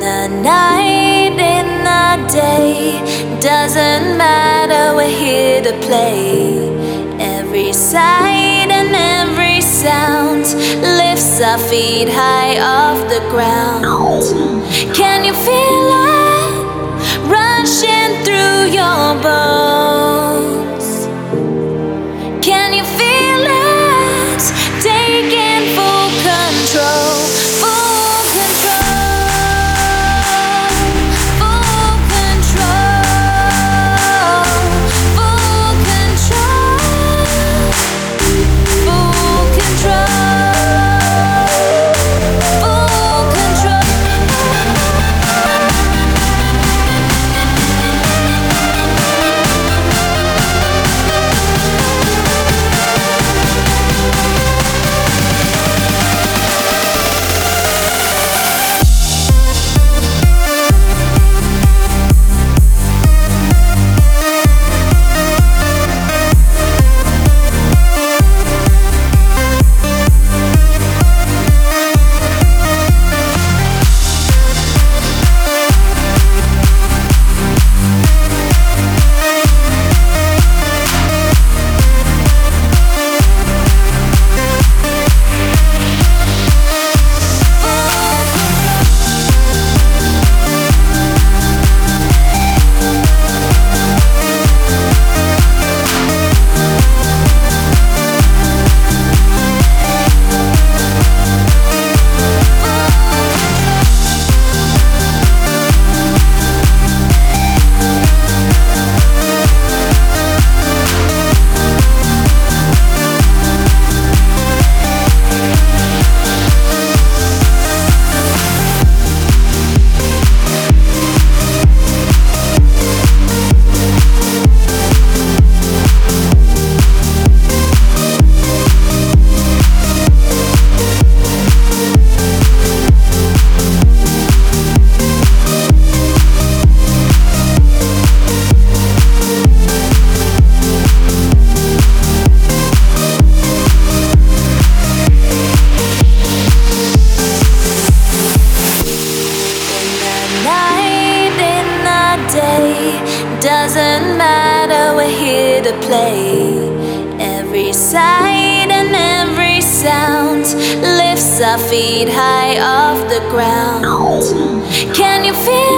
the night, in the day, doesn't matter, we're here to play. Every sight and every sound lifts our feet high off the ground. Can you feel it doesn't matter, we're here to play. Every sight and every sound lifts our feet high off the ground. Can you feel